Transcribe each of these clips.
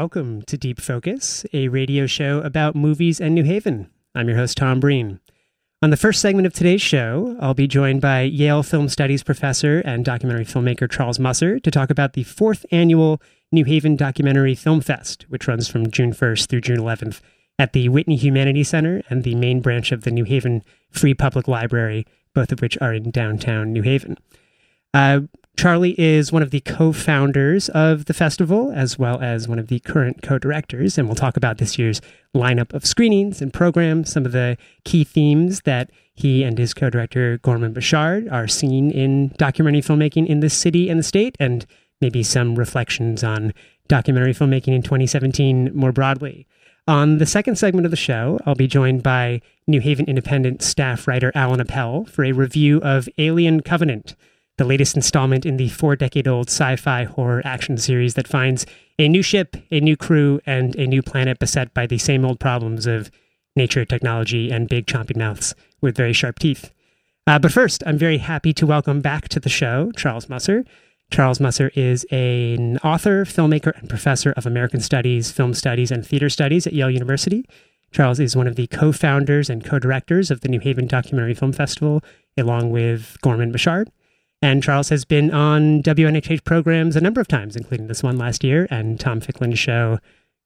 Welcome to Deep Focus, a radio show about movies and New Haven. I'm your host, Tom Breen. On the first segment of today's show, I'll be joined by Yale Film Studies professor and documentary filmmaker Charles Musser to talk about the fourth annual New Haven Documentary Film Fest, which runs from June 1st through June 11th at the Whitney Humanities Center and the main branch of the New Haven Free Public Library, both of which are in downtown New Haven. Uh, Charlie is one of the co founders of the festival, as well as one of the current co directors. And we'll talk about this year's lineup of screenings and programs, some of the key themes that he and his co director, Gorman Bechard, are seeing in documentary filmmaking in this city and the state, and maybe some reflections on documentary filmmaking in 2017 more broadly. On the second segment of the show, I'll be joined by New Haven Independent staff writer Allan Appel for a review of Alien Covenant the latest installment in the four decade old sci fi horror action series that finds a new ship, a new crew, and a new planet beset by the same old problems of nature, technology, and big chomping mouths with very sharp teeth. Uh, but first, I'm very happy to welcome back to the show Charles Musser. Charles Musser is an author, filmmaker, and professor of American Studies, Film Studies, and Theater Studies at Yale University. Charles is one of the co founders and co directors of the New Haven Documentary Film Festival, along with Gorman Bechard. And Charles has been on WNHH programs a number of times, including this one last year and Tom Ficklin's show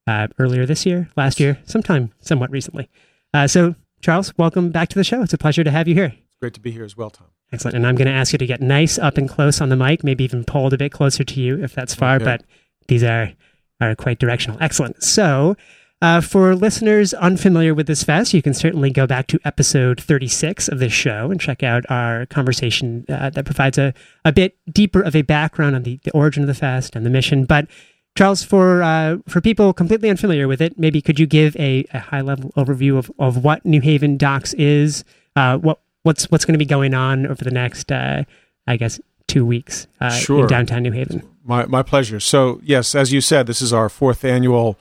uh, earlier this year, last year, sometime somewhat recently. Uh, so, Charles, welcome back to the show. It's a pleasure to have you here. It's great to be here as well, Tom. Excellent. And I'm going to ask you to get nice up and close on the mic, maybe even pulled a bit closer to you if that's far, okay. but these are, are quite directional. Excellent. So, uh, for listeners unfamiliar with this fest, you can certainly go back to episode 36 of this show and check out our conversation uh, that provides a, a bit deeper of a background on the, the origin of the fest and the mission. But Charles, for uh, for people completely unfamiliar with it, maybe could you give a, a high level overview of, of what New Haven Docs is, uh, what what's what's going to be going on over the next, uh, I guess, two weeks uh, sure. in downtown New Haven? My my pleasure. So yes, as you said, this is our fourth annual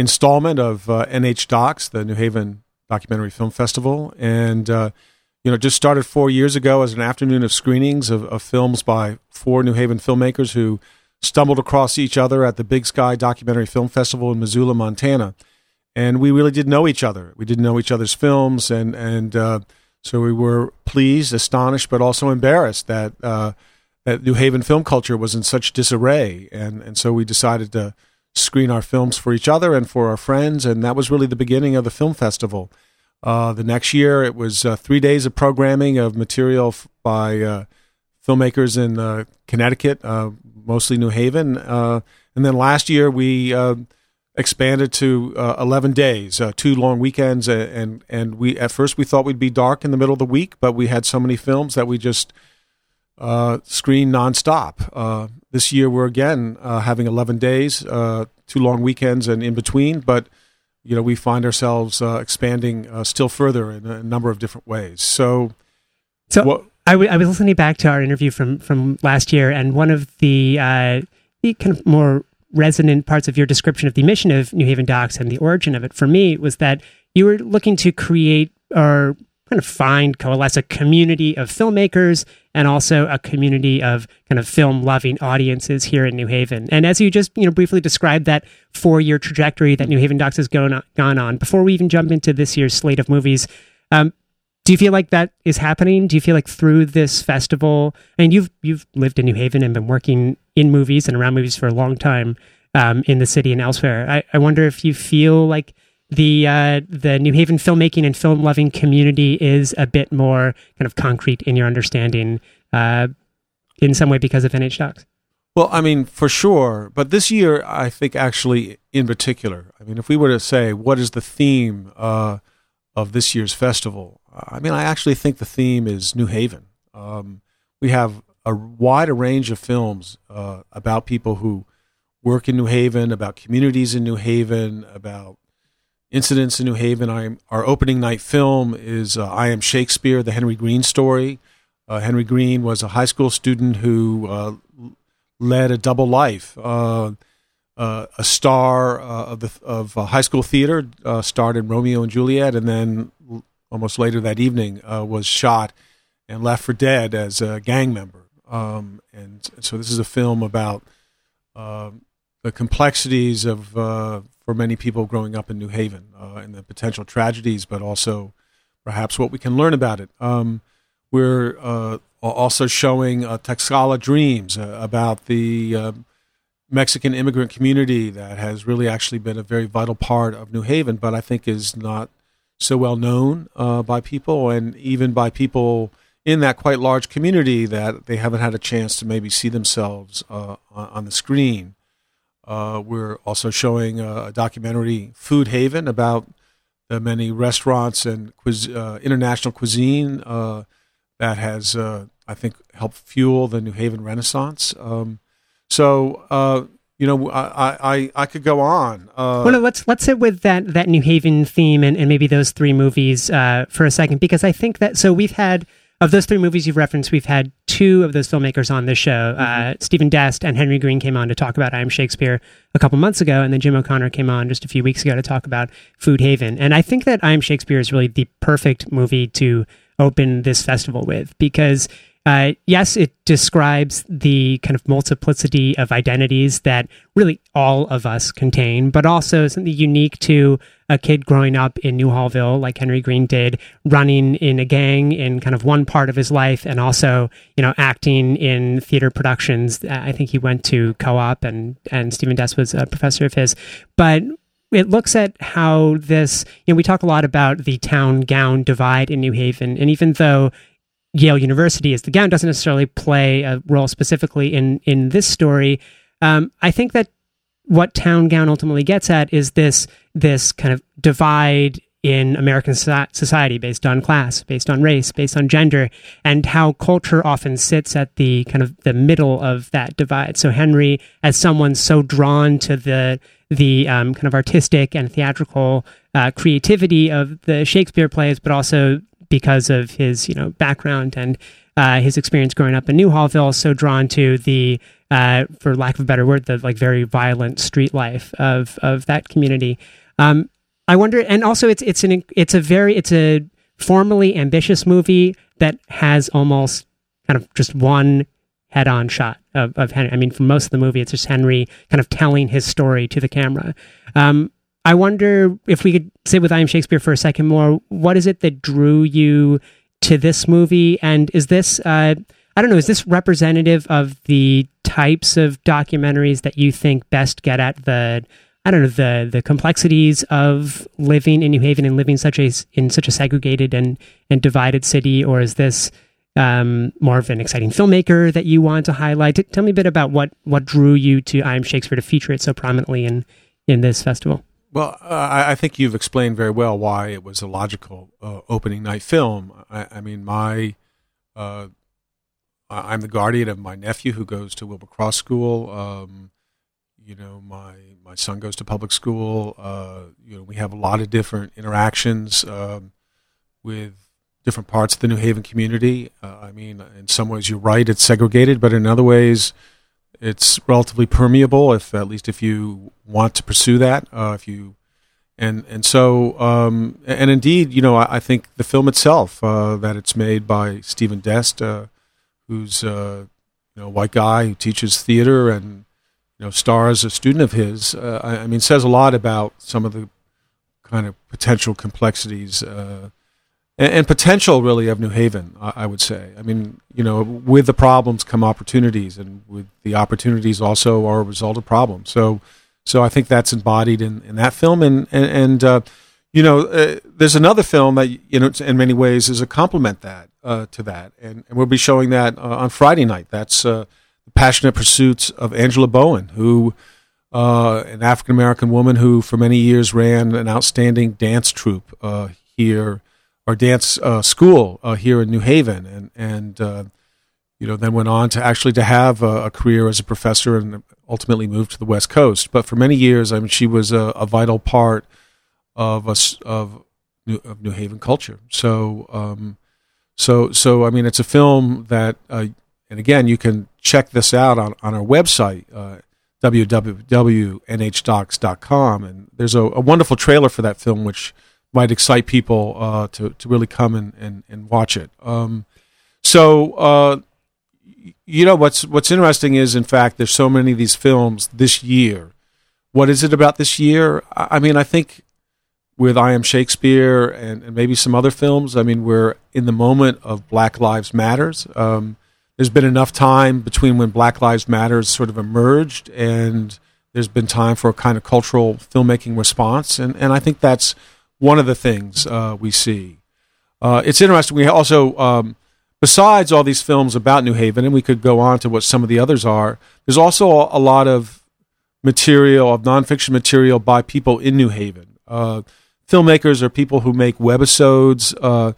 installment of uh, NH Docs, the New Haven Documentary Film Festival, and uh, you know just started four years ago as an afternoon of screenings of, of, films by four New Haven filmmakers who stumbled across each other at the Big Sky Documentary Film Festival in Missoula, Montana, and we really did know each other. We didn't know each other's films, and and uh, so we were pleased, astonished, but also embarrassed that uh, that New Haven film culture was in such disarray, and and so we decided to screen our films for each other and for our friends, and that was really the beginning of the film festival. Uh, the next year, it was uh, three days of programming of material f- by uh, filmmakers in uh, Connecticut, uh, mostly New Haven, uh, and then last year we expanded to 11 days, two long weekends, and and we at first we thought we'd be dark in the middle of the week, but we had so many films that we just uh, screen nonstop. Uh, this year we're again uh, having 11 days, uh, two long weekends, and in between. But you know we find ourselves uh, expanding uh, still further in a number of different ways. So, so what, I, w- I was listening back to our interview from from last year, and one of the the kind of more resonant parts of your description of the mission of New Haven Docs and the origin of it for me was that you were looking to create or kind of find, coalesce a community of filmmakers and also a community of kind of film loving audiences here in New Haven. And as you just, you know, briefly described that four year trajectory that New Haven Docs has gone on, gone on, before we even jump into this year's slate of movies, um, do you feel like that is happening? Do you feel like through this festival, and you've you've lived in New Haven and been working in movies and around movies for a long time um, in the city and elsewhere? I, I wonder if you feel like the uh, the New Haven filmmaking and film loving community is a bit more kind of concrete in your understanding uh, in some way because of NH Docs. Well, I mean, for sure. But this year, I think actually in particular, I mean, if we were to say what is the theme uh, of this year's festival, I mean, I actually think the theme is New Haven. Um, we have a wider range of films uh, about people who work in New Haven, about communities in New Haven, about incidents in New Haven. I, our opening night film is uh, I Am Shakespeare, the Henry Green story. Uh, Henry Green was a high school student who uh, led a double life. Uh, uh, a star uh, of the of high school theater, starred in Romeo and Juliet, and then almost later that evening was shot and left for dead as a gang member. Um, and so this is a film about the complexities of for many people growing up in New Haven uh, and the potential tragedies, but also perhaps what we can learn about it. Um, we're uh, also showing uh, Tlaxcala Dreams uh, about the um, Mexican immigrant community that has really actually been a very vital part of New Haven, but I think is not so well known uh, by people and even by people in that quite large community that they haven't had a chance to maybe see themselves uh, on the screen. Uh, we're also showing a documentary, Food Haven, about the many restaurants and uh, international cuisine uh, that has, uh, I think, helped fuel the New Haven Renaissance. Um, so uh, you know, I, I, I could go on. Uh, well, no, let's let's sit with that that New Haven theme and, and maybe those three movies uh, for a second because I think that so we've had of those three movies you've referenced, we've had two of those filmmakers on this show. Uh, mm-hmm. Uh, Stephen Dest and Henry Green came on to talk about I Am Shakespeare a couple months ago, and then Jim O'Connor came on just a few weeks ago to talk about Food Haven. And I think that I Am Shakespeare is really the perfect movie to open this festival with because uh, yes, it describes the kind of multiplicity of identities that really all of us contain, but also something unique to a kid growing up in Newhallville, like Henry Green did, running in a gang in kind of one part of his life, and also, you know, acting in theater productions. I think he went to co-op, and and Stephen Dest was a professor of his, but it looks at how this, you know, we talk a lot about the town gown divide in New Haven. And even though Yale University is the gown doesn't necessarily play a role specifically in in this story. Um, I think that what Town Gown ultimately gets at is this this kind of divide in American society based on class, based on race, based on gender, and how culture often sits at the kind of the middle of that divide. So Henry, as someone so drawn to the the um, kind of artistic and theatrical uh, creativity of the Shakespeare plays, but also because of his you know background and uh, his experience growing up in Newhallville, so drawn to the, uh, for lack of a better word, the like very violent street life of of that community. Um, I wonder, and also it's it's an it's a very it's a formally ambitious movie that has almost kind of just one head-on shot of, of Henry. I mean, for most of the movie, it's just Henry kind of telling his story to the camera. Um, I wonder if we could sit with I Am Shakespeare for a second more. What is it that drew you to this movie? And is this, uh, I don't know, is this representative of the types of documentaries that you think best get at the, I don't know, the the complexities of living in New Haven and living such a in such a segregated and and divided city, or is this um, more of an exciting filmmaker that you want to highlight? T- tell me a bit about what what drew you to I Am Shakespeare to feature it so prominently in in this festival. Well, uh, I think you've explained very well why it was a logical uh, opening night film. I, I mean, my uh, I'm the guardian of my nephew who goes to Wilbur Cross School. Um, you know, my my son goes to public school. Uh, you know, we have a lot of different interactions um, with different parts of the New Haven community. Uh, I mean, in some ways, you're right; it's segregated, but in other ways it's relatively permeable if at least if you want to pursue that uh, if you and and so um, and indeed you know I, I think the film itself uh, that it's made by Stephen Dest uh, who's uh, you know a white guy who teaches theater and you know stars a student of his uh, I, I, mean says a lot about some of the kind of potential complexities uh, and, and potential really of New Haven, I, I, would say. I mean, you know, with the problems come opportunities, and with the opportunities also are a result of problems. So, so I think that's embodied in, in that film, and and, and uh, you know, uh, there's another film that you know, in many ways, is a complement that uh, to that, and, and, we'll be showing that uh, on Friday night. That's uh, the passionate pursuits of Angela Bowen, who. Uh, an African American woman who, for many years, ran an outstanding dance troupe here our dance uh, school uh, here in New Haven, and and uh, you know then went on to actually to have a, a, career as a professor and ultimately moved to the West Coast. But for many years, I mean, she was a, a vital part of us of New, of New Haven culture. So um, so so I mean, it's a film that, uh, and again, you can check this out on on our website. Uh, www.nhdocs.com and there's a, a wonderful trailer for that film which might excite people uh, to to really come and, and, and watch it. Um, so uh, you know what's what's interesting is in fact there's so many of these films this year. What is it about this year? I mean, I think with I Am Shakespeare and, and maybe some other films. I mean, we're in the moment of Black Lives Matters. Um, there's been enough time between when Black Lives Matters sort of emerged and there's been time for a kind of cultural filmmaking response, and, and I think that's one of the things uh, we see. Uh, it's interesting. We also, um, besides all these films about New Haven, and we could go on to what some of the others are. There's also a lot of material of nonfiction material by people in New Haven. Uh, filmmakers are people who make webisodes uh,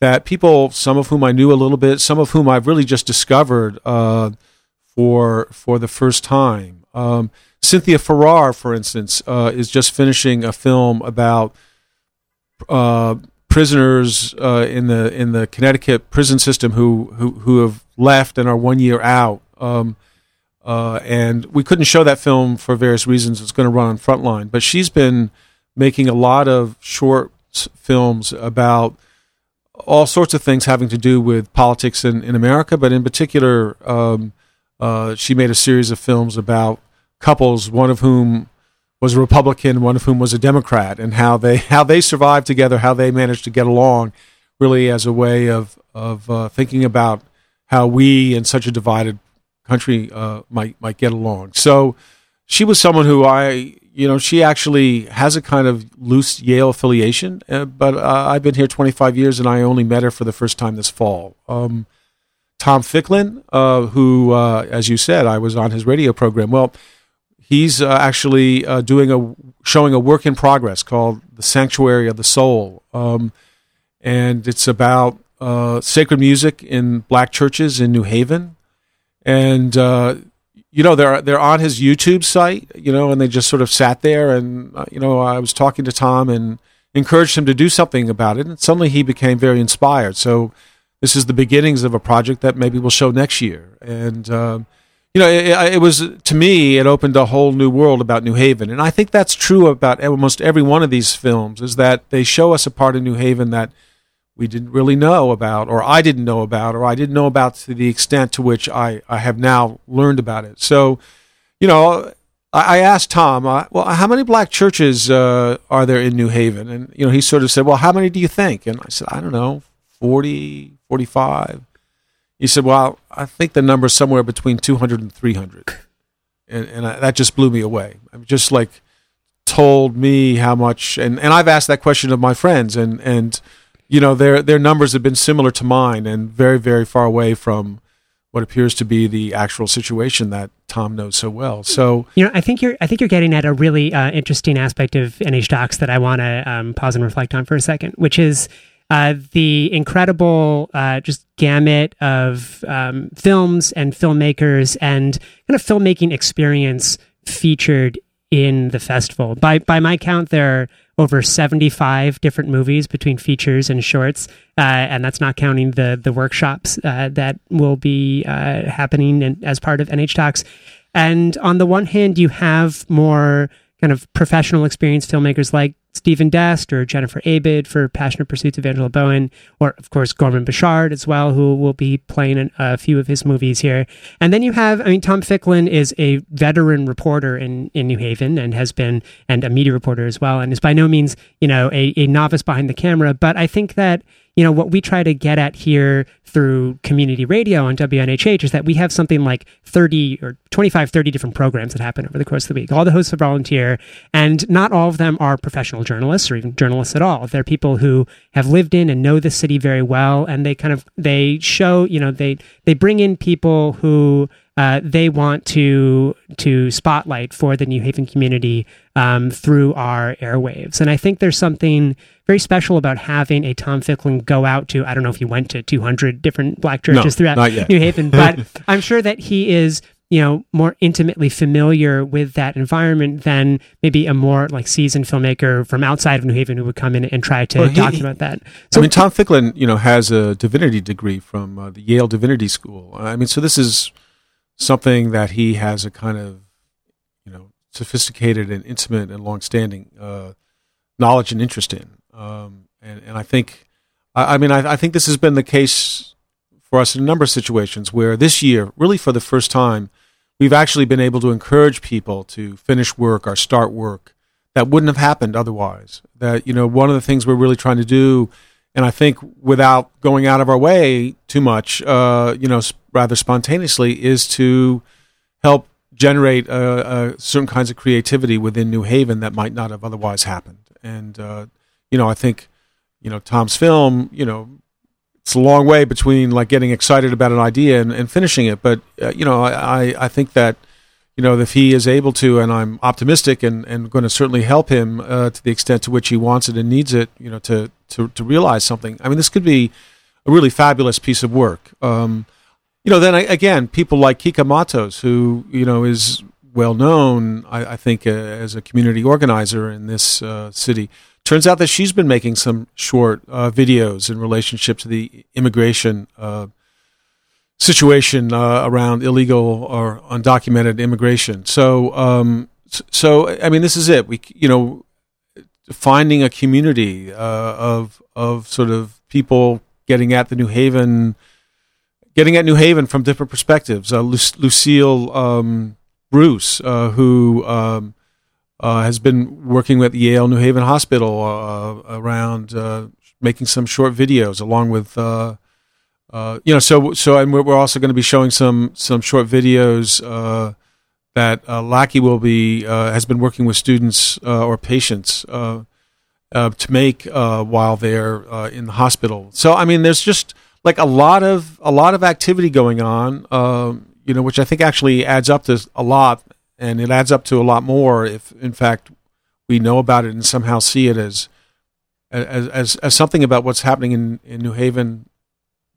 that people, some of whom I knew a little bit, some of whom I've really just discovered uh, for for the first time. Um, Cynthia Farrar, for instance, uh, is just finishing a film about uh, prisoners uh, in the in the Connecticut prison system who who, who have left and are one year out. Um, uh, and we couldn't show that film for various reasons. It's going to run on Frontline, but she's been making a lot of short films about all sorts of things having to do with politics in, in America, but in particular, um, uh, she made a series of films about couples, one of whom was a Republican, one of whom was a Democrat, and how they how they survived together, how they managed to get along, really as a way of of uh, thinking about how we in such a divided country uh, might might get along. So she was someone who I you know she actually has a kind of loose Yale affiliation, uh, but uh, I've been here 25 years and I only met her for the first time this fall. Um, Tom Ficklin, uh, who, uh, as you said, I was on his radio program. Well he's uh, actually uh, doing a showing a work in progress called "The Sanctuary of the Soul," um, and it's about uh, sacred music in black churches in New Haven, and uh, you know they're they're on his YouTube site, you know, and they just sort of sat there, and uh, you know I was talking to Tom and encouraged him to do something about it, and suddenly he became very inspired. So. This is the beginnings of a project that maybe we'll show next year, and um, you know, it, it, was to me, it opened a whole new world about New Haven, and I think that's true about almost every one of these films. Is that they show us a part of New Haven that we didn't really know about, or I didn't know about, or I didn't know about to the extent to which I, I have now learned about it. So, you know, I, asked Tom, uh, well, how many black churches uh, are there in New Haven? And, you know, he sort of said, well, how many do you think? And I said, I don't know, 40, 45. He said, "Well, I think the number is somewhere between 200 and 300," and, and I, that just blew me away. I mean, just like told me how much, and, and I've asked that question of my friends, and and you know their their numbers have been similar to mine, and very very far away from what appears to be the actual situation that Tom knows so well. So you know, I think you're I think you're getting at a really uh, interesting aspect of NH Docs that I want to um, pause and reflect on for a second, which is uh, the incredible uh, just gamut of um, films and filmmakers and kind of filmmaking experience featured in the festival. By by my count, there are over seventy five different movies between features and shorts, uh, and that's not counting the the workshops uh, that will be uh, happening in, as part of NH Docs. And on the one hand, you have more kind of professional experienced filmmakers like Stephen Dest or Jennifer Abod for Passionate Pursuits of Angela Bowen, or of course Gorman Bechard as well, who will be playing in a few of his movies here. And then you have, I mean, Tom Ficklin is a veteran reporter in, in New Haven and has been, and a media reporter as well, and is by no means, you know, a, a novice behind the camera. But I think that you know, what we try to get at here through community radio on WNHH is that we have something like 30 or 25, 30 different programs that happen over the course of the week. All the hosts are volunteer, and not all of them are professional journalists or even journalists at all. They're people who have lived in and know the city very well, and they kind of they show, you know, they they bring in people who uh, they want to to spotlight for the New Haven community um, through our airwaves. And I think there's something very special about having a Tom Ficklin go out to. I don't know if he went to 200 different black churches no, throughout New Haven, but I'm sure that he is you know more intimately familiar with that environment than maybe a more like seasoned filmmaker from outside of New Haven who would come in and try to well, he, document that. So, I mean, Tom Ficklin, you know, has a divinity degree from uh, the Yale Divinity School. I mean, so this is something that he has a kind of you know sophisticated and intimate and longstanding uh, knowledge and interest in. Um, and and I think I, I mean I, I, think this has been the case for us in a number of situations where this year, really for the first time, we've actually been able to encourage people to finish work or start work that wouldn't have happened otherwise. That, you know, one of the things we're really trying to do, and I think without going out of our way too much, uh, you know, rather spontaneously, is to help generate uh, uh, certain kinds of creativity within New Haven that might not have otherwise happened. And, uh, you know, I think, you know, Tom's film, you know, it's a long way between like getting excited about an idea and, and finishing it. But uh, you know, I, I think that you know if he is able to, and I'm optimistic and, and going to certainly help him uh, to the extent to which he wants it and needs it, you know, to to to realize something. I mean, this could be a really fabulous piece of work. Um, you know, then again, people like Kica Matos, who you know is well known, I, I think, uh, as a community organizer in this uh, city turns out that she's been making some short uh, videos in relationship to the immigration uh, situation uh, around illegal or undocumented immigration. So, um, so I mean, this is it. We, you know, finding a community uh, of of sort of people getting at the New Haven, getting at New Haven from different perspectives. Uh, Lucille um, Bruce, uh, who um, uh, has been working with Yale New Haven Hospital uh, around making some short videos, along with uh, uh, you know. So so and we're also going to be showing some some short videos uh, that uh, Lackey will be uh, has been working with students or patients. to make while they're in the hospital, so I mean, there's just like a lot of a lot of activity going on, um, you know, which I think actually adds up to a lot and it adds up to a lot more if, in fact, we know about it and somehow see it as as as, as something about what's happening in, in New Haven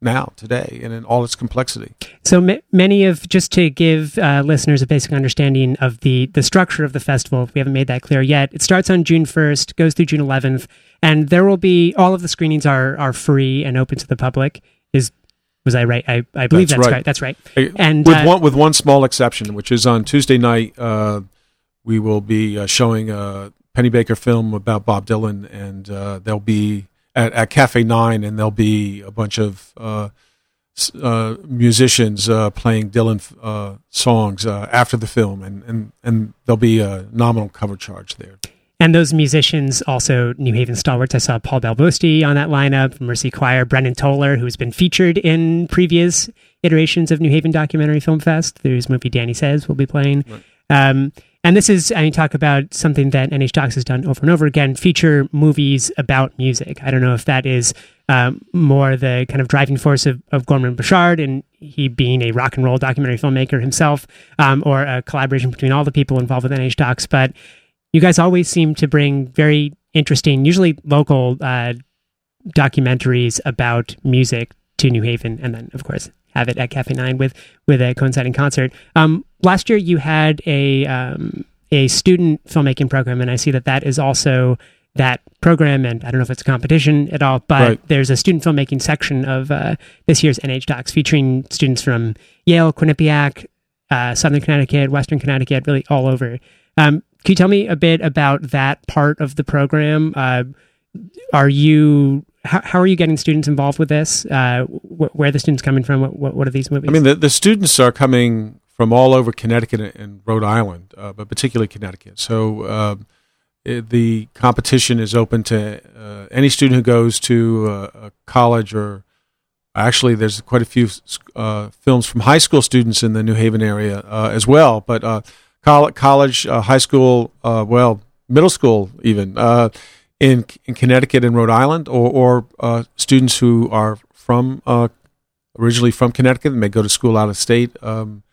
now today and in all its complexity. So m- many of just to give uh, listeners a basic understanding of the the structure of the festival, if we haven't made that clear yet, it starts on June first, goes through June eleventh, and there will be all of the screenings are are free and open to the public. Is was I right? I, I believe that's, that's right. right. That's right. And with uh, one with one small exception, which is on Tuesday night, uh, we will be uh, showing a Pennebaker film about Bob Dylan, and uh, there'll be at, at, Cafe Nine, and there'll be a bunch of uh, uh, musicians playing Dylan songs after the film, and, and and there'll be a nominal cover charge there. And those musicians, also New Haven stalwarts. I saw Paul Belbusti on that lineup, Mercy Choir, Brennan Toller, who's been featured in previous iterations of New Haven Documentary Film Fest. There's movie Danny Says will be playing. Right. Um, and this is, I mean, talk about something that NH Docs has done over and over again feature movies about music. I don't know if that is um, more the kind of driving force of, of Gorman Bechard and he being a rock and roll documentary filmmaker himself, um, or a collaboration between all the people involved with NH Docs. But you guys always seem to bring very interesting, usually local uh, documentaries about music to New Haven, and then of course have it at Cafe Nine with with a coinciding concert. Um, last year you had a um, a student filmmaking program, and I see that that is also that program. And I don't know if it's a competition at all, but right. there's a student filmmaking section of uh, this year's NH Docs featuring students from Yale, Quinnipiac, uh, Southern Connecticut, Western Connecticut, really all over. Um, can you tell me a bit about that part of the program? Uh, are you how, how, are you getting students involved with this? Uh, wh- where are the students coming from? What, what, are these movies? I mean, the, the students are coming from all over Connecticut and Rhode Island, uh, but particularly Connecticut. So uh, it, the competition is open to uh, any student who goes to a, a, college or actually there's quite a few uh, films from high school students in the New Haven area uh, as well, but college, uh, high school, uh, well, middle school, even uh, in in Connecticut and Rhode Island, or or uh, students who are from uh, originally from Connecticut and may go to school out of state. Um,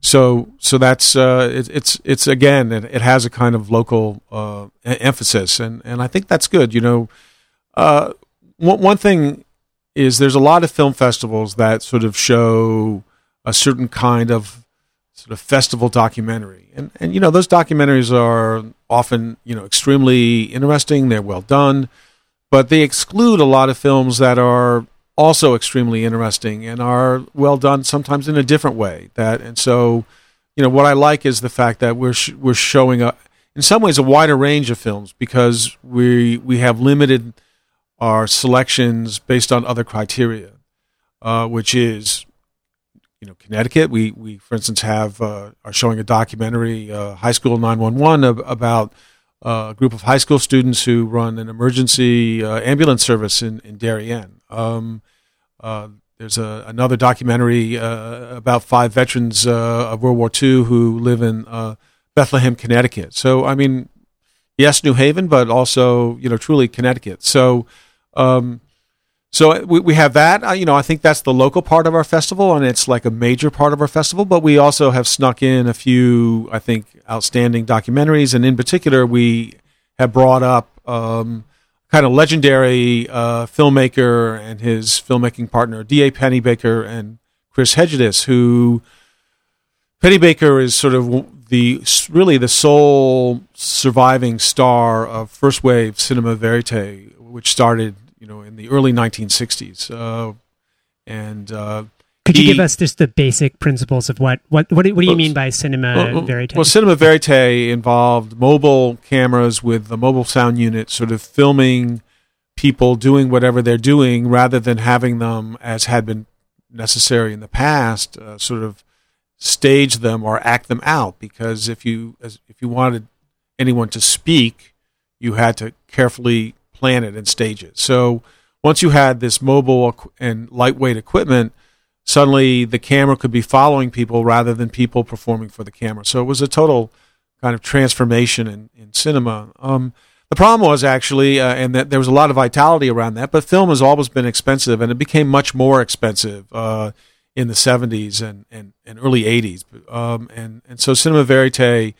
so so that's uh, it, it's it's again it, it, has a kind of local emphasis, and and I think that's good. You know, one one thing is there's a lot of film festivals that sort of show a certain kind of sort of festival documentary. And and you know those documentaries are often you know extremely interesting. They're well done, but they exclude a lot of films that are also extremely interesting and are well done sometimes in a different way. That and so you know what I like is the fact that we're sh- we're showing a in some ways a wider range of films because we we have limited our selections based on other criteria. uh, which is you know Connecticut. We we for instance have uh, are showing a documentary, uh, High School 911, about uh, a group of high school students who run an emergency uh, ambulance service in in Darien. Um, uh, there's a, another documentary about five veterans of World War II who live in Bethlehem, Connecticut. So I mean, yes, New Haven, but also you know truly Connecticut. So. Um, so we, we have that. Uh, you know, I think that's the local part of our festival, and it's like a major part of our festival. But we also have snuck in a few, I think, outstanding documentaries, and in particular, we have brought up um, kind of legendary uh, filmmaker and his filmmaking partner, D.A. Pennebaker and Chris Hegedus, who Pennebaker is sort of the really the sole surviving star of first wave cinema verite, which started you know, in the early 1960s. Uh, and uh, could you he, give us just the basic principles of what what what, do, what do you mean by cinema well, verite? Well, cinema verite involved mobile cameras with a mobile sound unit, sort of filming people doing whatever they're doing, rather than having them, as had been necessary in the past, uh, sort of stage them or act them out. Because if you as, if you wanted anyone to speak, you had to carefully plan it and stage it. So once you had this mobile and lightweight equipment, suddenly the camera could be following people rather than people performing for the camera. So it was a total kind of transformation in, in cinema. Um, the problem was actually, uh, and that there was a lot of vitality around that, but film has always been expensive, and it became much more expensive uh, in the 70s and, and, and early 80s. Um, and, and so cinema verite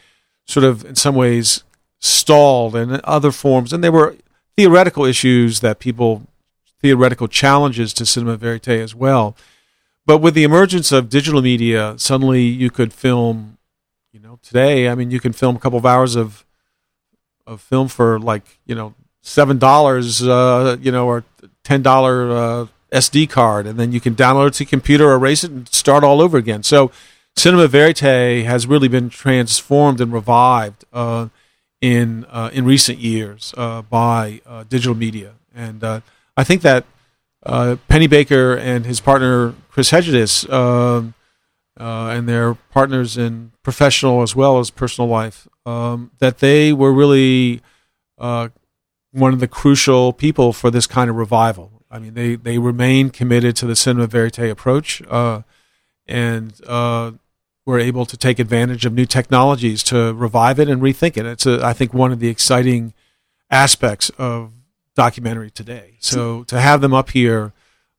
sort of, in some ways, stalled in other forms, and they were theoretical issues that people, theoretical challenges to cinema verite as well. But with the emergence of digital media, suddenly you could film, you know, today, I mean, you can film a couple of hours of, of film for like, you know, $7, uh, you know, or $10 uh, SD card, and then you can download it to your computer, erase it, and start all over again. So, cinema verite has really been transformed and revived. Uh, in uh, in recent years uh, by uh, digital media, and uh, I think that uh, Pennebaker and his partner Chris Hegedus um, uh, and their partners in professional as well as personal life um, that they were really one of the crucial people for this kind of revival. I mean, they they remain committed to the cinema verite approach, and we're able to take advantage of new technologies to revive it and rethink it. It's, a, I think, one of the exciting aspects of documentary today. So to have them up here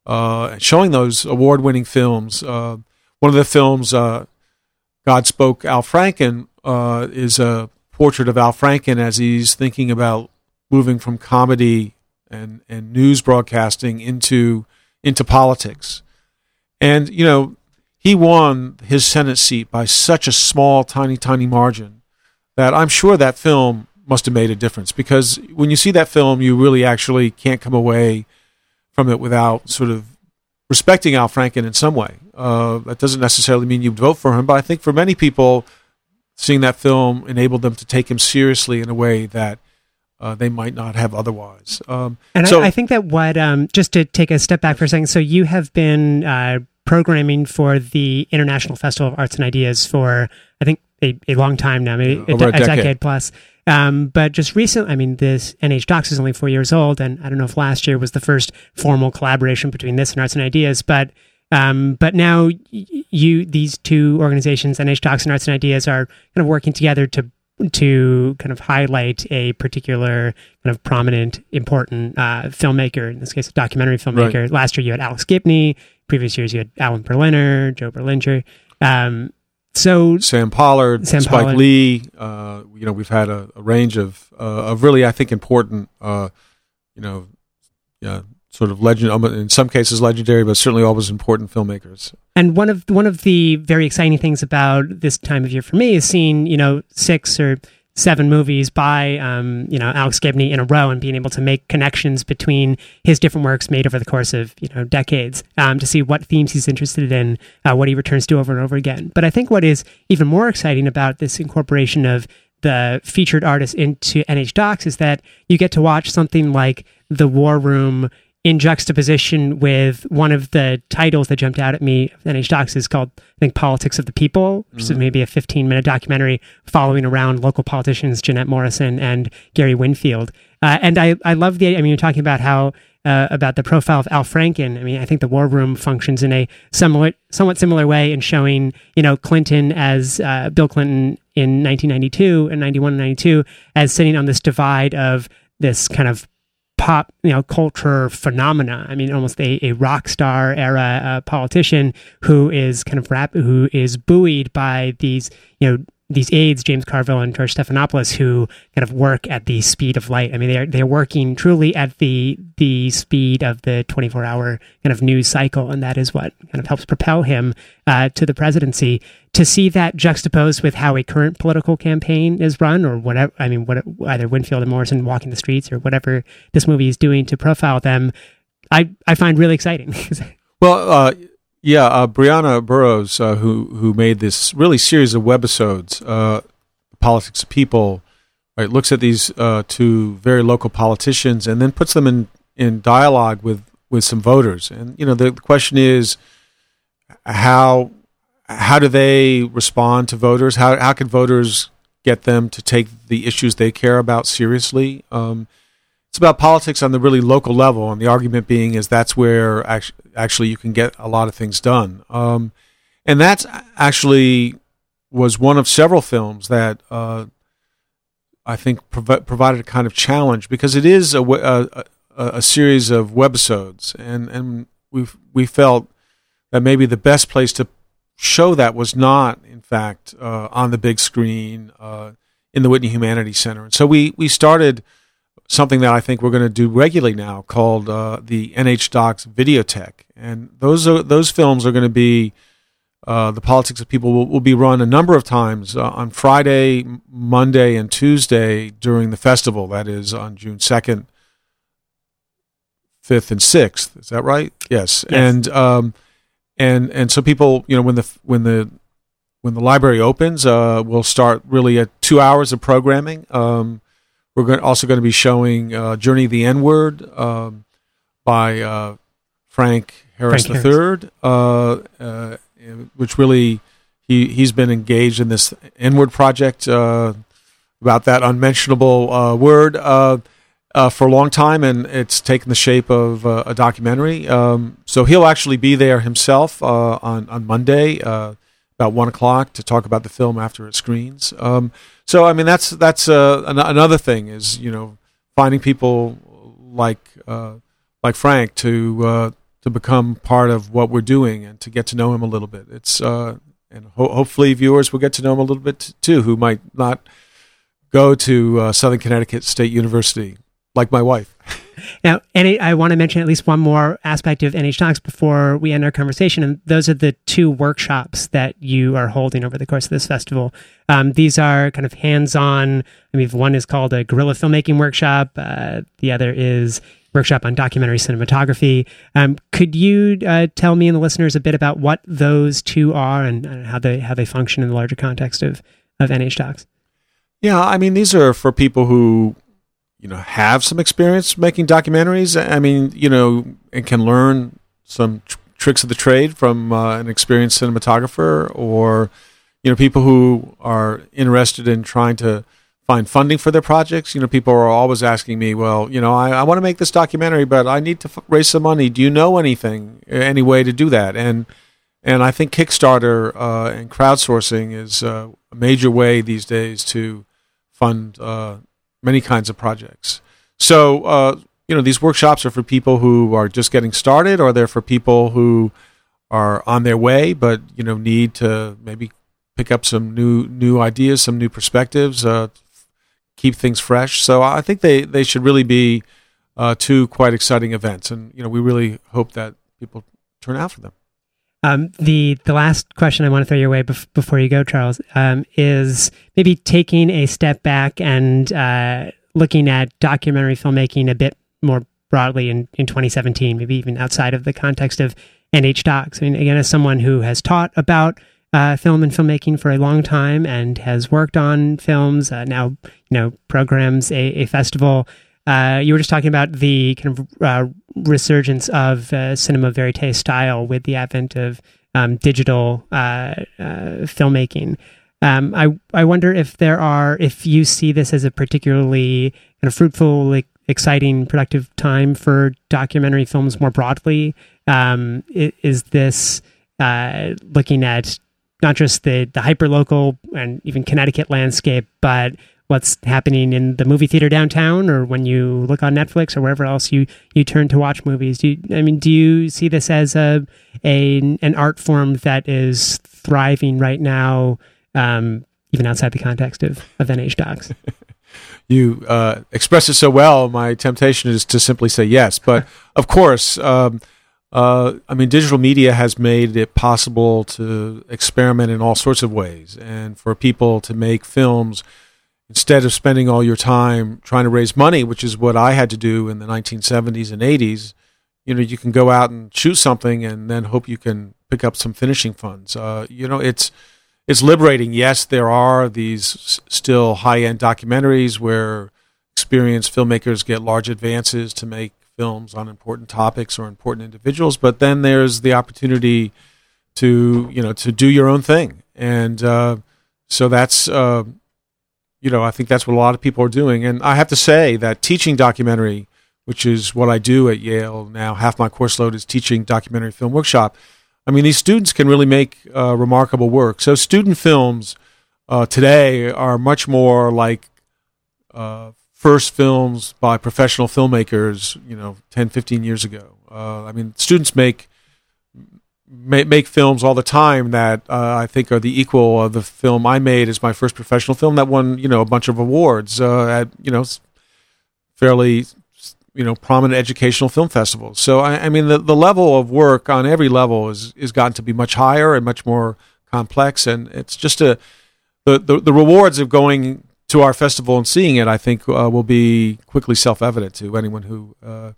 uh, showing those award-winning films, uh, one of the films, uh, God Spoke Al Franken, uh, is a portrait of Al Franken as he's thinking about moving from comedy and, and news broadcasting into into politics. And you know, he won his Senate seat by such a small, tiny, tiny margin that I'm sure that film must have made a difference because when you see that film, you really actually can't come away from it without sort of respecting Al Franken in some way. Uh, that doesn't necessarily mean you'd vote for him, but I think for many people, seeing that film enabled them to take him seriously in a way that uh, they might not have otherwise. Um, and so, I, I, think that what, um, just to take a step back for a second, so you have been uh, programming for the International Festival of Arts and Ideas for, I think, a, a long time now, maybe a, a, decade. decade plus. Um, but just recently, I mean, this NH Docs is only four years old, and I don't know if last year was the first formal collaboration between this and Arts and Ideas, but um, but now you, these two organizations, NH Docs and Arts and Ideas, are kind of working together to to kind of highlight a particular kind of prominent, important uh, filmmaker. In this case, a documentary filmmaker. Right. Last year, you had Alex Gibney. Previous years, you had Alan Berliner, Joe Berlinger. Um, so Sam Pollard, Sam Spike Pollard. Lee. Uh, you know, we've had a, a range of uh, of really, I think, important. Uh, you know, yeah, sort of legend. In some cases, legendary, but certainly always important filmmakers. And one of one of the very exciting things about this time of year for me is seeing you know six or seven movies by um, you know Alex Gibney in a row and being able to make connections between his different works made over the course of you know decades um, to see what themes he's interested in, uh, what he returns to over and over again. But I think what is even more exciting about this incorporation of the featured artists into NH Docs is that you get to watch something like The War Room in juxtaposition with one of the titles that jumped out at me NH Docs is called, I think, Politics of the People, which mm-hmm. is maybe a 15 minute documentary following around local politicians Jeanette Morrison and Gary Winfield. Uh, and I, I love the, I mean, you're talking about how, uh, about the profile of Al Franken. I mean, I think the War Room functions in a somewhat, somewhat similar way in showing, you know, Clinton as uh, Bill Clinton in 1992 and 91 and 92 as sitting on this divide of this kind of pop, you know, culture phenomena. I mean, almost a, a rock star era uh, politician who is kind of rap, who is buoyed by these, you know, these aides, James Carville and George Stephanopoulos, who kind of work at the speed of light. I mean, they're they're working truly at the the speed of the 24 hour kind of news cycle, and that is what kind of helps propel him uh, to the presidency. To see that juxtaposed with how a current political campaign is run, or whatever, I mean, what either Winfield and Morrison walking the streets, or whatever this movie is doing to profile them, I I find really exciting. well. Uh yeah, uh, Brianna Burrows, uh, who who made this really series of webisodes, uh, politics of people, right, looks at these uh, two very local politicians and then puts them in, in dialogue with, with some voters. And you know, the, the question is how how do they respond to voters? How how can voters get them to take the issues they care about seriously? Um, it's about politics on the really local level, and the argument being is that's where actually, actually you can get a lot of things done. Um, and that's actually was one of several films that uh, I think prov- provided a kind of challenge because it is a, a, a, series of webisodes, and and we we felt that maybe the best place to show that was not, in fact, uh, on the big screen uh, in the Whitney Humanities Center. And so we we started something that I think we're going to do regularly now called uh, the NH Docs Videothek, and those are those films are going to be uh, the politics of people will, will, be run a number of times uh, on Friday, Monday, and Tuesday during the festival. That is on June second, fifth, and sixth. Is that right? Yes. yes. And um, and and so people, you know, when the when the when the library opens, uh, we'll start really at two hours of programming. Um, we're going, also going to be showing uh, Journey the N Word um, by uh, Frank Harris Frank III, uh, uh, which really he he's been engaged in this N Word project uh, about that unmentionable uh, word for a long time, and it's taken the shape of a documentary. Um, so he'll actually be there himself on on Monday about one o'clock to talk about the film after it screens. Um, so I mean that's that's uh, an- another thing is you know finding people like uh, like Frank to uh, to become part of what we're doing and to get to know him a little bit. It's uh, and ho- hopefully viewers will get to know him a little bit too, who might not go to uh, Southern Connecticut State University like my wife. Now, and I want to mention at least one more aspect of NH Docs before we end our conversation, and those are the two workshops that you are holding over the course of this festival. Um, these are kind of hands-on. I mean, one is called a guerrilla filmmaking workshop. Uh, the other is workshop on documentary cinematography. Um, could you uh, tell me and the listeners a bit about what those two are and, and how they how they function in the larger context of of NH Docs? Yeah, I mean, these are for people who you know have some experience making documentaries? I mean you know and can learn some tr- tricks of the trade from uh, an experienced cinematographer or you know people who are interested in trying to find funding for their projects. You know people are always asking me well you know i, I want to make this documentary but i need to f- raise some money. Do you know anything any way to do that? And and i think kickstarter uh, and crowdsourcing is uh, a major way these days to fund uh, many kinds of projects. So, uh, you know, these workshops are for people who are just getting started, or they're for people who are on their way, but you know, need to maybe pick up some new new ideas, some new perspectives, uh, keep things fresh. So, I think they they should really be uh, two quite exciting events, and you know, we really hope that people turn out for them. Um, the the last question I want to throw your way bef- before you go, Charles, um, is maybe taking a step back and uh, looking at documentary filmmaking a bit more broadly in, in 2017, maybe even outside of the context of NH Docs. I mean, again, as someone who has taught about uh, film and filmmaking for a long time and has worked on films, uh, now you know programs a, a festival. Uh, you were just talking about the kind of uh, resurgence of uh, cinema verite style with the advent of um, digital uh, uh, filmmaking. Um, I I wonder if there are if you see this as a particularly kind of fruitful, like, exciting, productive time for documentary films more broadly. Um, is this uh, looking at not just the the hyper local and even Connecticut landscape, but what's happening in the movie theater downtown or when you look on Netflix or wherever else you you turn to watch movies. Do you, I mean do you see this as a, a an art form that is thriving right now um, even outside the context of, of NH docs? You uh, express it so well my temptation is to simply say yes. But of course um, uh, I mean, digital media has made it possible to experiment in all sorts of ways, and for people to make films instead of spending all your time trying to raise money, which is what I had to do in the 1970s and 80s, you know, you can go out and shoot something and then hope you can pick up some finishing funds. Uh, you know, it's it's liberating. Yes, there are these still high end documentaries where experienced filmmakers get large advances to make films on important topics or important individuals, but then there's the opportunity to you know to do your own thing, and uh, so that's. Uh, you know, I think that's what a lot of people are doing. And I have to say that teaching documentary, which is what I do at Yale now, half my course load is teaching documentary film workshop. I mean, these students can really make uh, remarkable work. So, student films uh, today are much more like uh, first films by professional filmmakers, you know, 10, 15 years ago. Uh, I mean, students make make, make films all the time that uh, I think are the equal of the film I made as my first professional film that won you know a bunch of awards uh, at you know fairly you know prominent educational film festivals. So I, I, mean the the level of work on every level is is gotten to be much higher and much more complex, and it's just a the the, the rewards of going to our festival and seeing it. I think uh, will be quickly self evident to anyone who uh,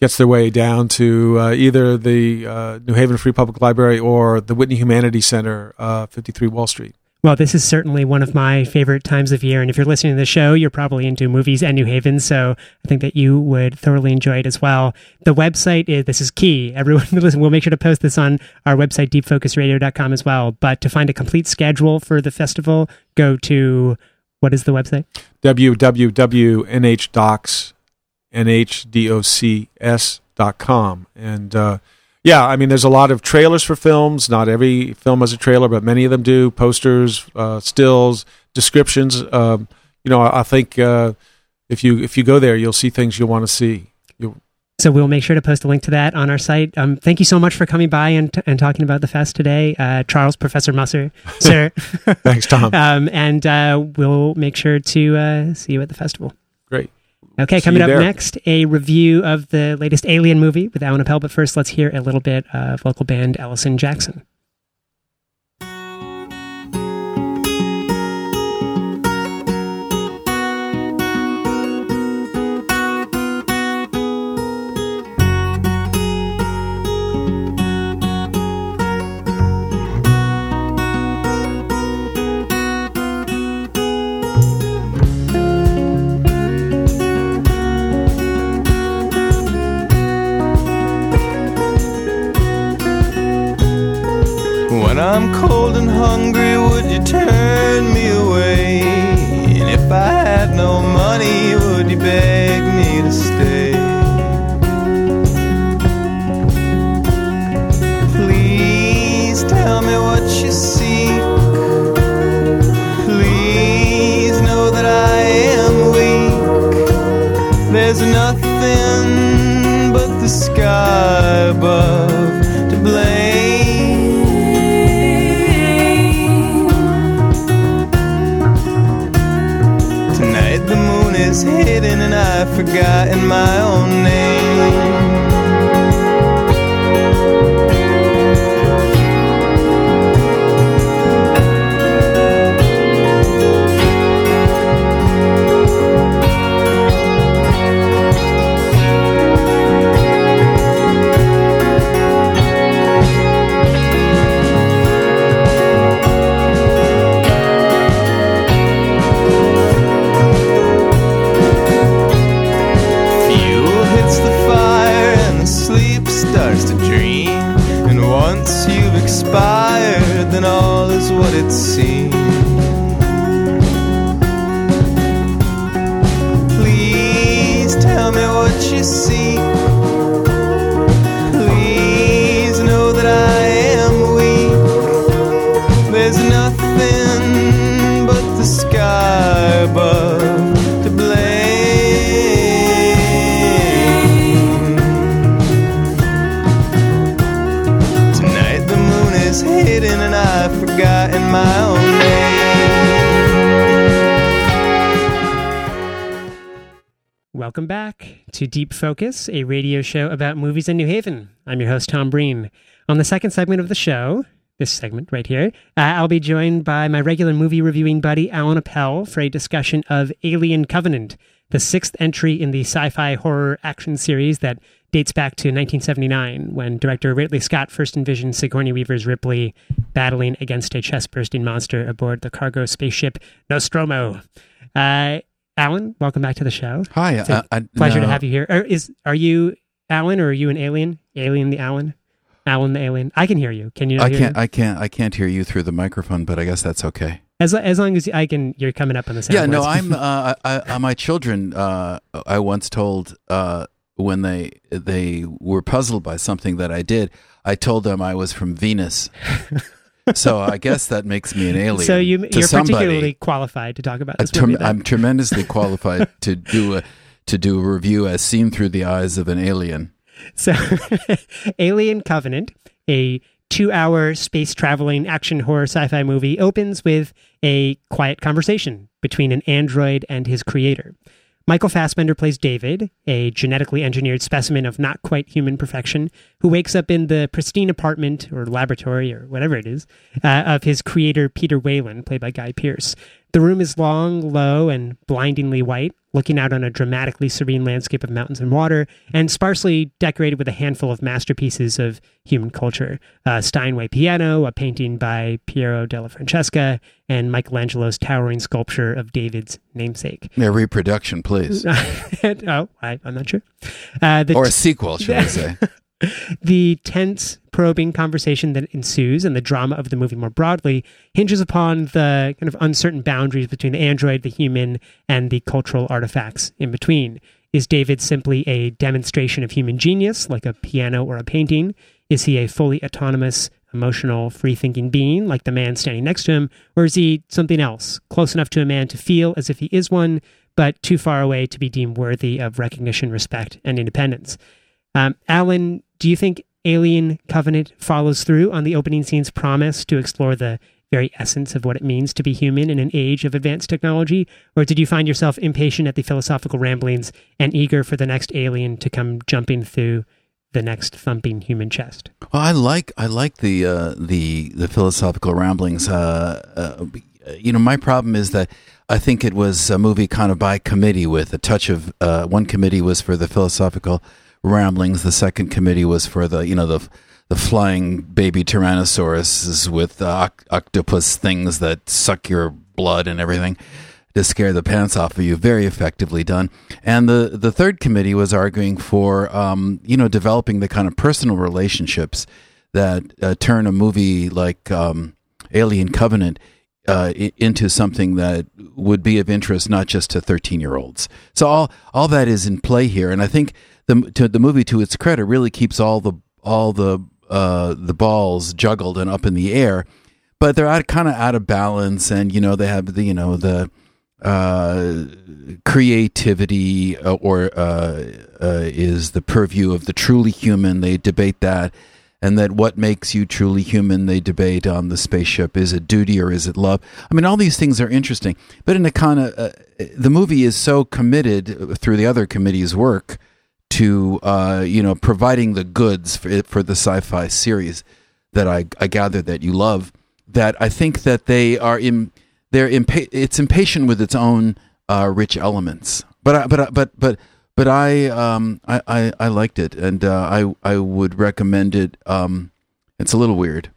gets their way down to uh, either the uh, New Haven Free Public Library or the Whitney Humanities Center, uh, 53 Wall Street. Well, this is certainly one of my favorite times of year. And if you're listening to the show, you're probably into movies and New Haven. So I think that you would thoroughly enjoy it as well. The website is, this is key. Everyone listen, we'll make sure to post this on our website, deepfocusradio.com as well. But to find a complete schedule for the festival, go to, what is the website? www.nhdocs.com nhdocs.com. And uh, yeah, I mean, there's a lot of trailers for films. Not every film has a trailer, but many of them do. Posters, uh, stills, descriptions. Um, you know, I, I think uh, if you if you go there, you'll see things you'll want to see. You'll, so we'll make sure to post a link to that on our site. Um, thank you so much for coming by and, t- and talking about the fest today, uh, Charles Professor Musser, sir. Thanks, Tom. um, and uh, we'll make sure to uh, see you at the festival. Okay, coming up there. next, a review of the latest Alien movie with Allan Appel. But first, let's hear a little bit of local band Allison Jackson. I'm cold and hungry, would you turn me away? And if I had no money, would you beg me to stay? Please tell me what you seek. Please know that I am weak. There's nothing but the sky above forgotten my own name. Welcome back to Deep Focus, a radio show about movies in New Haven. I'm your host, Tom Breen. On the second segment of the show, this segment right here, uh, I'll be joined by my regular movie reviewing buddy, Allan Appel, for a discussion of Alien Covenant, the sixth entry in the sci fi horror action series that dates back to 1979, when director Ridley Scott first envisioned Sigourney Weaver's Ripley battling against a chest bursting monster aboard the cargo spaceship Nostromo. Uh, Allan, welcome back to the show. Hi, uh, I, Pleasure to have you here. Are, is are you Allan or are you an alien? Alien the Allan? Allan the alien? I can hear you. Can you? I hear can't. me? I can't. I can't hear you through the microphone, but I guess that's okay. As as long as I can, you're coming up on the sound. Yeah. No. I'm. Uh, I, I, my children. Uh, I once told uh, when they they were puzzled by something that I did. I told them I was from Venus. so I guess that makes me an alien. so you somebody. particularly qualified to talk about this movie. I'm tremendously qualified to do a to do a review as seen through the eyes of an alien. So, Alien Covenant, a two hour space traveling action horror sci fi movie, opens with a quiet conversation between an android and his creator. Michael Fassbender plays David, a genetically engineered specimen of not quite human perfection, who wakes up in the pristine apartment or laboratory or whatever it is uh, of his creator, Peter Weyland, played by Guy Pearce. The room is long, low, and blindingly white, looking out on a dramatically serene landscape of mountains and water, and sparsely decorated with a handful of masterpieces of human culture. A Steinway piano, a painting by Piero della Francesca, and Michelangelo's towering sculpture of David's namesake. A reproduction, please, oh, I, I'm not sure. Uh, the or a sequel, shall I say? the tense, probing conversation that ensues and the drama of the movie more broadly hinges upon the kind of uncertain boundaries between the android, the human, and the cultural artifacts in between. Is David simply a demonstration of human genius, like a piano or a painting? Is he a fully autonomous, emotional, free thinking being, like the man standing next to him? Or is he something else, close enough to a man to feel as if he is one, but too far away to be deemed worthy of recognition, respect, and independence? Um, Allan, do you think Alien Covenant follows through on the opening scene's promise to explore the very essence of what it means to be human in an age of advanced technology? Or did you find yourself impatient at the philosophical ramblings and eager for the next alien to come jumping through the next thumping human chest? Well, I like I like the uh, the the philosophical ramblings. Uh, uh, you know, my problem is that I think it was a movie kind of by committee with a touch of uh, one committee was for the philosophical ramblings, the second committee was for the you know the the flying baby tyrannosaurus with uh, octopus things that suck your blood and everything to scare the pants off of you. Very effectively done. And the the third committee was arguing for um, you know developing the kind of personal relationships that uh, turn a movie like um, Alien Covenant uh, into something that would be of interest not just to 13 year olds. So all all that is in play here, and I think the to the movie to its credit really keeps all the all the uh, the balls juggled and up in the air, but they're out, kind of out of balance, and you know they have the you know the uh, creativity uh, or uh, uh, is the purview of the truly human. They debate that, and that what makes you truly human. They debate on the spaceship: is it duty or is it love? I mean, all these things are interesting, but in a kind of uh, the movie is so committed through the other committee's work to uh, you know providing the goods for, for the sci-fi series that I, I gather that you love. That I think that they are in they're impa- it's impatient with its own uh, rich elements. But I, but I- but but but I um I, I, I liked it and uh, I I would recommend it. Um, it's a little weird.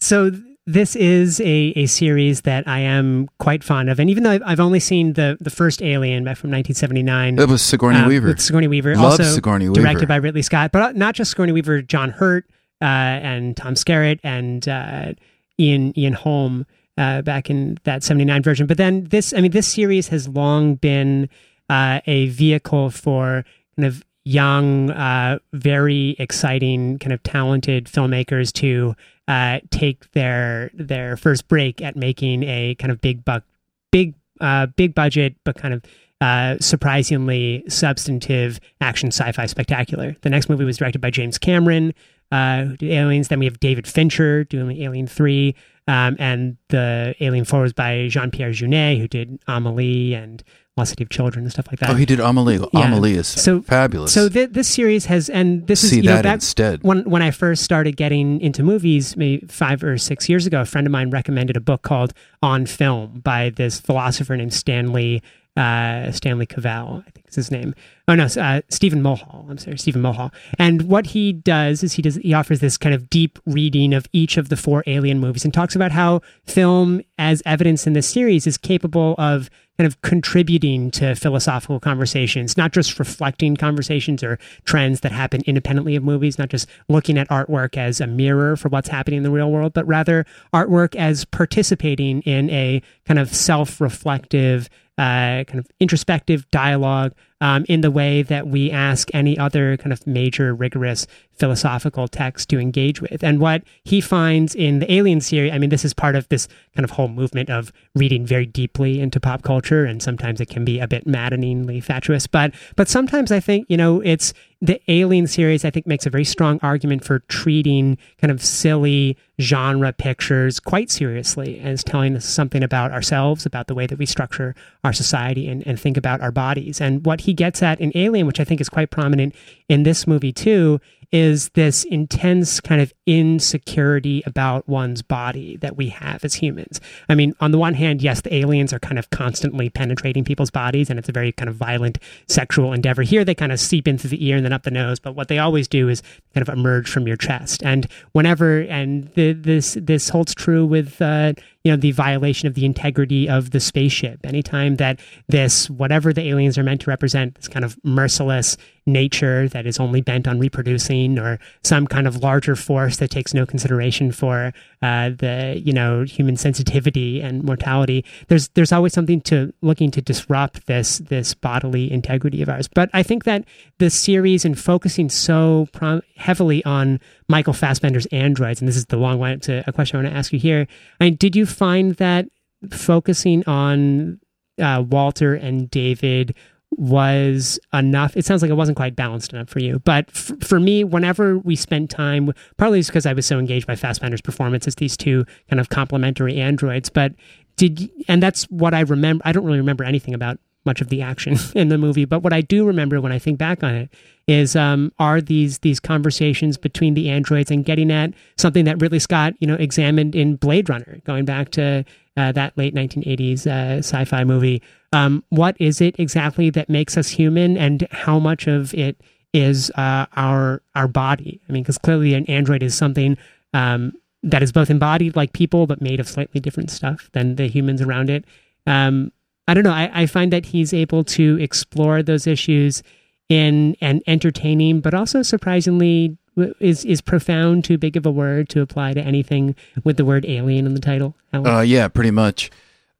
So this is a, a series that I am quite fond of, and even though I've, only seen the the first Alien back from 1979, It was Sigourney um, Weaver. with Sigourney Weaver, Love also Sigourney Weaver. directed by Ridley Scott, but uh, not just Sigourney Weaver, John Hurt uh, and Tom Skerritt and uh, Ian Ian Holm uh, back in that 79 version. But then this, I mean, this series has long been uh, a vehicle for kind of young, uh, very exciting, kind of talented filmmakers to uh, take their their first break at making a kind of big buck, big uh, big budget, but kind of uh, surprisingly substantive action sci-fi spectacular. The next movie was directed by James Cameron, uh, who did Aliens. Then we have David Fincher doing Alien Three, um, and the Alien Four was by Jean Pierre Jeunet, who did Amelie and Lost City of Children and stuff like that. Oh, he did Amelie. Yeah. Amelie is So- fabulous. So th- this series has, and this See is you know that instead. when when I first started getting into movies, maybe five or six years ago, a friend of mine recommended a book called On Film by this philosopher named Stanley uh, Stanley Cavell, I think is his name. Oh no, uh, Stephen Mulhall. I'm sorry, Stephen Mulhall. And what he does is he does he offers this kind of deep reading of each of the four Alien movies and talks about how film, as evidence in this series, is capable of kind of contributing to philosophical conversations, not just reflecting conversations or trends that happen independently of movies, not just looking at artwork as a mirror for what's happening in the real world, but rather artwork as participating in a kind of self reflective, uh, kind of introspective dialogue um, in the way that we ask any other kind of major, rigorous philosophical text to engage with. And what he finds in the Alien series, I mean, this is part of this kind of whole movement of reading very deeply into pop culture, and sometimes it can be a bit maddeningly fatuous. But but sometimes I think you know it's the Alien series. I think makes a very strong argument for treating kind of silly genre pictures quite seriously as telling us something about ourselves, about the way that we structure our society and, and think about our bodies. And what he gets at in Alien, which I think is quite prominent in this movie too, is this intense kind of insecurity about one's body that we have as humans. I mean, on the one hand, yes, the aliens are kind of constantly penetrating people's bodies and it's a very kind of violent sexual endeavor. Here, they kind of seep in through the ear and then up the nose, but what they always do is kind of emerge from your chest. And whenever, and the, this, this holds true with, uh, you know, the violation of the integrity of the spaceship. Anytime that this, whatever the aliens are meant to represent, this kind of merciless nature that is only bent on reproducing or some kind of larger force that takes no consideration for uh, the you know human sensitivity and mortality. There's there's always something to looking to disrupt this this bodily integrity of ours. But i think that the series and focusing so prom- heavily on michael fassbender's androids and this is the long one to a question i want to ask you here. I mean, did you find that focusing on uh, walter and david was enough. It sounds like it wasn't quite balanced enough for you. But f- for me, whenever we spent time, partly it's because I was so engaged by Fassbender's performance as these two kind of complementary androids. But did and that's what I remember. I don't really remember anything about much of the action in the movie, but what I do remember when I think back on it is um, are these these conversations between the androids and getting at something that Ridley Scott you know examined in Blade Runner, going back to uh, that late 1980s uh, sci-fi movie. Um, what is it exactly that makes us human, and how much of it is uh, our our body? I mean, because clearly an android is something um, that is both embodied like people, but made of slightly different stuff than the humans around it. Um, I don't know. I, I find that he's able to explore those issues in an entertaining, but also surprisingly is is profound too big of a word to apply to anything with the word alien in the title. Allan? Uh, yeah, pretty much.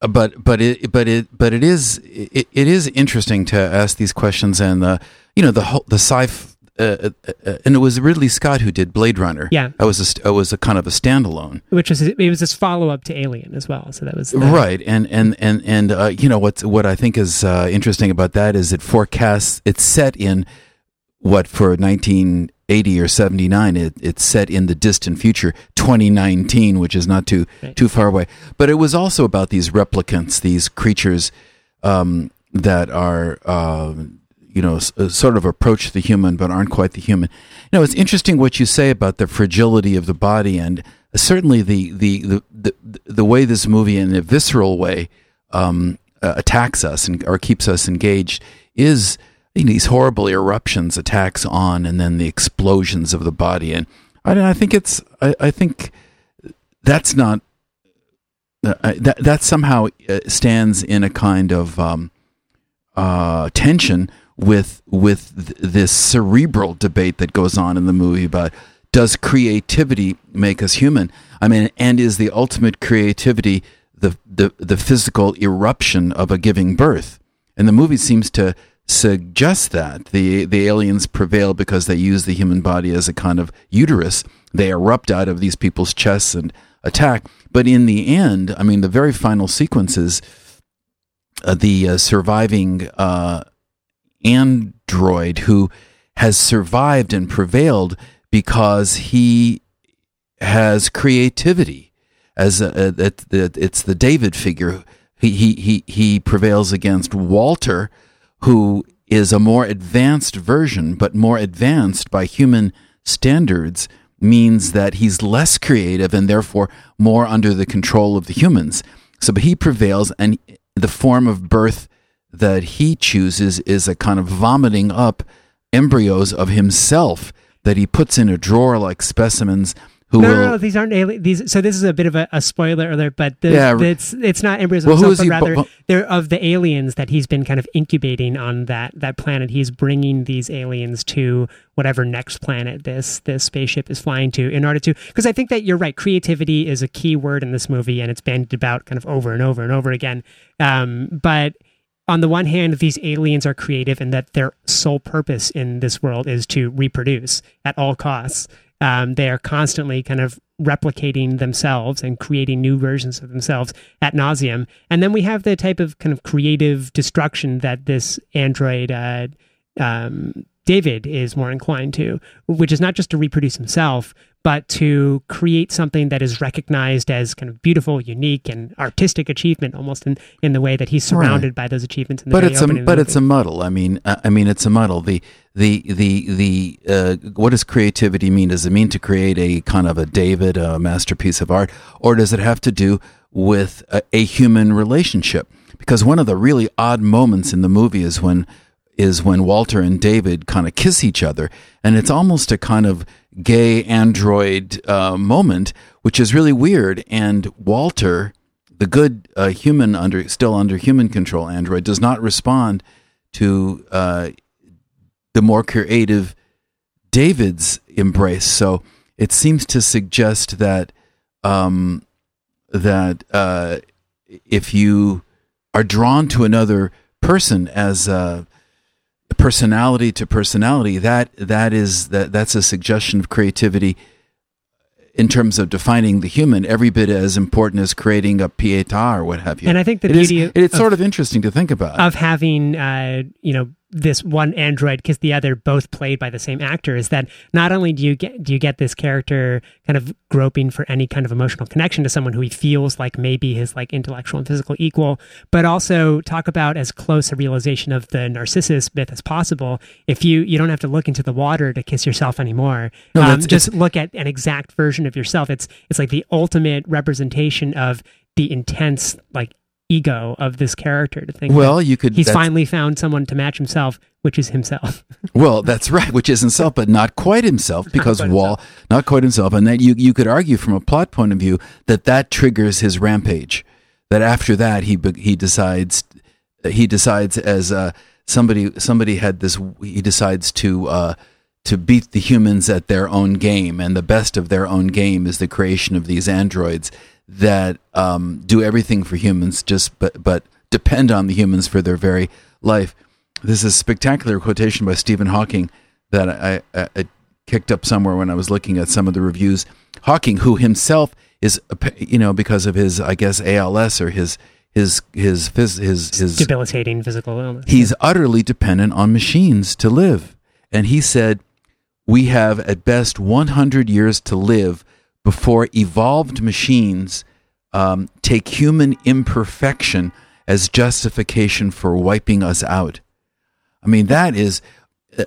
Uh, But but it but it but it is it, it is interesting to ask these questions and the you know the whole the sci uh, uh, uh, and it was Ridley Scott who did Blade Runner. Yeah. I was a, I was a kind of a standalone. which was it was this follow up to Alien as well. So that was the- right and and and and uh, you know what what i think is uh, interesting about that is it forecasts it's set in what for 1980 or 79 it, it's set in the distant future 2019 which is not too Right. too far away but it was also about these replicants these creatures um, that are uh, you know s- uh, sort of approach the human but aren't quite the human you know it's interesting what you say about the fragility of the body and certainly the the the the, the way this movie in a visceral way um, uh, attacks us and or keeps us engaged is you know, these horrible eruptions attacks on and then the explosions of the body and I, I think it's I, I think that's not uh, that that somehow uh, stands in a kind of um, uh, tension with with th- this cerebral debate that goes on in the movie about does creativity make us human? I mean, and is the ultimate creativity the the, the physical eruption of a giving birth? And the movie seems to suggests that the the aliens prevail because they use the human body as a kind of uterus. They erupt out of these people's chests and attack. But in the end, I mean, the very final sequences, uh, the uh, surviving uh, android who has survived and prevailed because he has creativity. As a, a, a, it's the David figure. He, he he he prevails against Walter, who is a more advanced version, but more advanced by human standards means that he's less creative and therefore more under the control of the humans. So, but he prevails, and the form of birth that he chooses is a kind of vomiting up embryos of himself that he puts in a drawer like specimens who no, will. no, no, these aren't alien. These so this is a bit of a, a spoiler alert, but the, Yeah. it's it's not embryos Well, himself, but he- rather they're of the aliens that he's been kind of incubating on that that planet. He's bringing these aliens to whatever next planet this this spaceship is flying to in order to because I think that you're right. Creativity is a key word in this movie, and it's bandied about kind of over and over and over again. Um, but on the one hand, these aliens are creative and that their sole purpose in this world is to reproduce at all costs. Um, they are constantly kind of replicating themselves and creating new versions of themselves at nauseum. And then we have the type of kind of creative destruction that this android uh, um, David is more inclined to, which is not just to reproduce himself, but to create something that is recognized as kind of beautiful, unique, and artistic achievement, almost in, in the way that he's surrounded by those achievements. In the but it's a but it's a muddle. I mean, uh, I mean, it's a muddle. The the the the uh, what does creativity mean? Does it mean to create a kind of a David, a masterpiece of art, or does it have to do with a, a human relationship? Because one of the really odd moments in the movie is when is when Walter and David kind of kiss each other, and it's almost a kind of gay android uh, moment, which is really weird. And Walter, the good uh, human under still under human control android, does not respond to uh, the more creative David's embrace. So it seems to suggest that um, that uh, if you are drawn to another person as a personality to personality, that that is that that's a suggestion of creativity in terms of defining the human, every bit as important as creating a pietà or what have you. And I think the It is- beauty of- it's sort of interesting to think about. of having uh, you know this one android kiss the other both played by the same actor is that not only do you get do you get this character kind of groping for any kind of emotional connection to someone who he feels like maybe his like intellectual and physical equal but also talk about as close a realization of the narcissus myth as possible. If you you don't have to look into the water to kiss yourself anymore. No, um, just look at an exact version of yourself. It's it's like the ultimate representation of the intense like ego of this character to think well, you could. he's finally found someone to match himself, which is himself. Well, that's right, which is himself, but not quite himself, because quite Wall, not quite himself, and that you you could argue from a plot point of view that that triggers his rampage. That after that he he decides he decides as uh, somebody somebody had this he decides to uh, to beat the humans at their own game, and the best of their own game is the creation of these androids that um, do everything for humans, just but but depend on the humans for their very life. This is a spectacular quotation by Stephen Hawking that I, I, I kicked up somewhere when I was looking at some of the reviews. Hawking, who himself is, you know, because of his, I guess, ALS or his his his his his, his Debilitating physical illness. he's utterly dependent on machines to live. And he said, We have at best 100 years to live before evolved machines um, take human imperfection as justification for wiping us out. I mean, that is,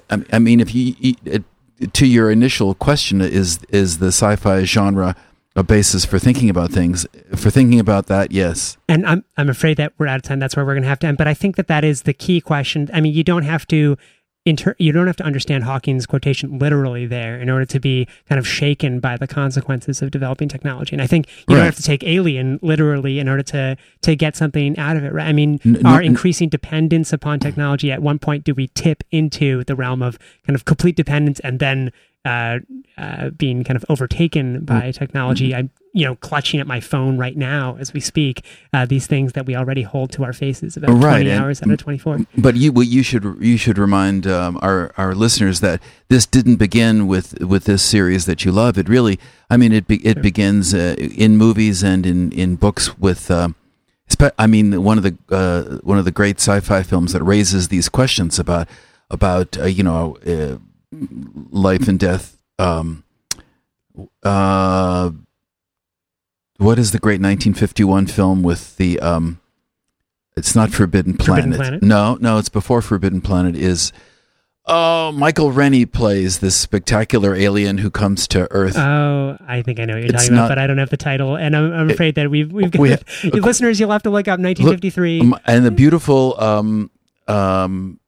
I I mean, if you, you- to your initial question, is, is the sci fi genre a basis for thinking about things? For thinking about that, yes. and I'm I'm afraid that we're out of time. That's where we're going to have to end. But I think that that is the key question. I mean, you don't have to. Inter- you don't have to understand Hawking's quotation literally there in order to be kind of shaken by the consequences of developing technology. And I think you Right. don't have to take Alien literally in order to to get something out of it. Right? I mean, N- our n- increasing dependence upon technology. At one point, do we tip into the realm of kind of complete dependence and then uh, uh, being kind of overtaken by technology. I'm, you know, clutching at my phone right now as we speak. Uh, these things that we already hold to our faces about Right, 20 and- hours out of 24. But you, what you should you should remind um, our our listeners that this didn't begin with with this series that you love. It really, I mean, it be, it Sure. begins uh, in movies and in in books with. Um, I mean, one of the uh, one of the great sci-fi films that raises these questions about about uh, you know uh, life and death. Um, uh, what is the great 1951 film with the um, it's not Forbidden Planet. Forbidden Planet? No, no, it's before Forbidden Planet. Is oh, Michael Rennie plays this spectacular alien who comes to Earth. Oh, I think I know what you're It's talking about, but I don't have the title, and I'm, I'm It- afraid that we've we've got we- listeners. You'll have to look up 1953. Um, and the beautiful um, um,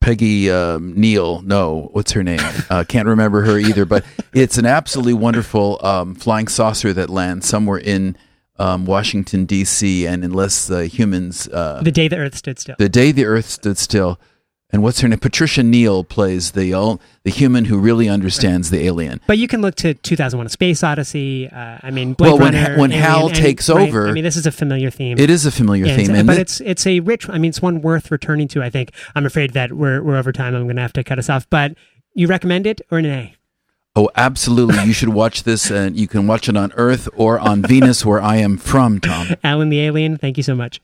Peggy um, Neal. No, what's her name? Uh, can't remember her either. But it's an absolutely wonderful um, flying saucer that lands somewhere in um, Washington D.C. And unless the humans, uh, the day the Earth stood still. the day the Earth stood still. And what's her name? Patricia Neal plays the uh, the human who really understands the alien. But you can look to 2001: A Space Odyssey. Uh, I mean, Blade Well, when Runner, Ha- when Alien, Hal and- takes right, over- I mean, this is a familiar theme. It is a familiar theme, and but thi- it's it's a rich. I mean, it's one worth returning to. I think. I'm afraid that we're we're over time. I'm going to have to cut us off. But you recommend it or nay? Oh, absolutely. You should watch this, and you can watch it on Earth or on Venus, where I am from, Tom. Allan the Alien. Thank you so much.